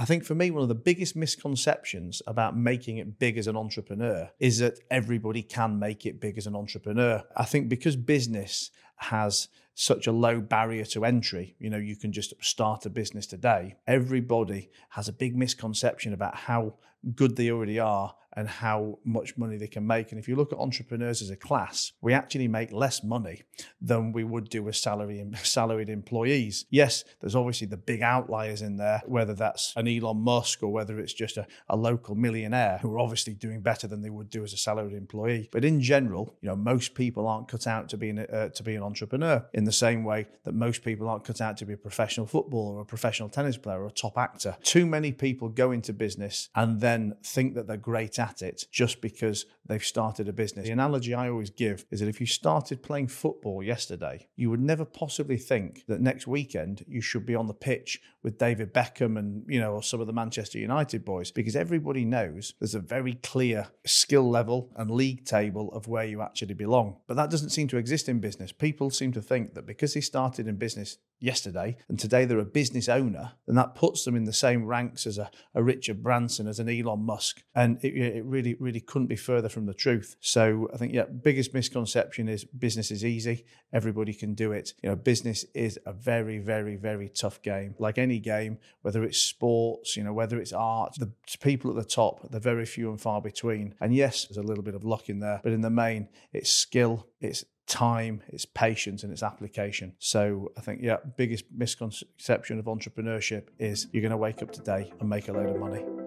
I think for me, one of the biggest misconceptions about making it big as an entrepreneur is that everybody can make it big as an entrepreneur. I think because business has such a low barrier to entry, you know, you can just start a business today. Everybody has a big misconception about how good they already are and how much money they can make. And if you look at entrepreneurs as a class, we actually make less money than we would do as salary salaried employees. Yes, there's obviously the big outliers in there, whether that's an Elon Musk or whether it's just a, a local millionaire who are obviously doing better than they would do as a salaried employee. But in general, you know, most people aren't cut out to be an, uh, to be an entrepreneur in the same way that most people aren't cut out to be a professional footballer or a professional tennis player or a top actor. Too many people go into business and then think that they're great at it just because they've started a business. The analogy I always give is that if you started playing football yesterday, you would never possibly think that next weekend you should be on the pitch with David Beckham and, you know, or some of the Manchester United boys because everybody knows there's a very clear skill level and league table of where you actually belong. But that doesn't seem to exist in business. People seem to think that because they started in business yesterday and today they're a business owner, then that puts them in the same ranks as a, a Richard Branson, as an Elon Musk. And it, it really, really couldn't be further from the truth. So I think, yeah, biggest misconception is business is easy. Everybody can do it. You know, business is a very, very, very tough game. Like any game, whether it's sports, you know, whether it's art, the people at the top, they're very few and far between. And yes, there's a little bit of luck in there, but in the main, it's skill, it's time, it's patience, and it's application. So I think, yeah, biggest misconception of entrepreneurship is you're going to wake up today and make a load of money.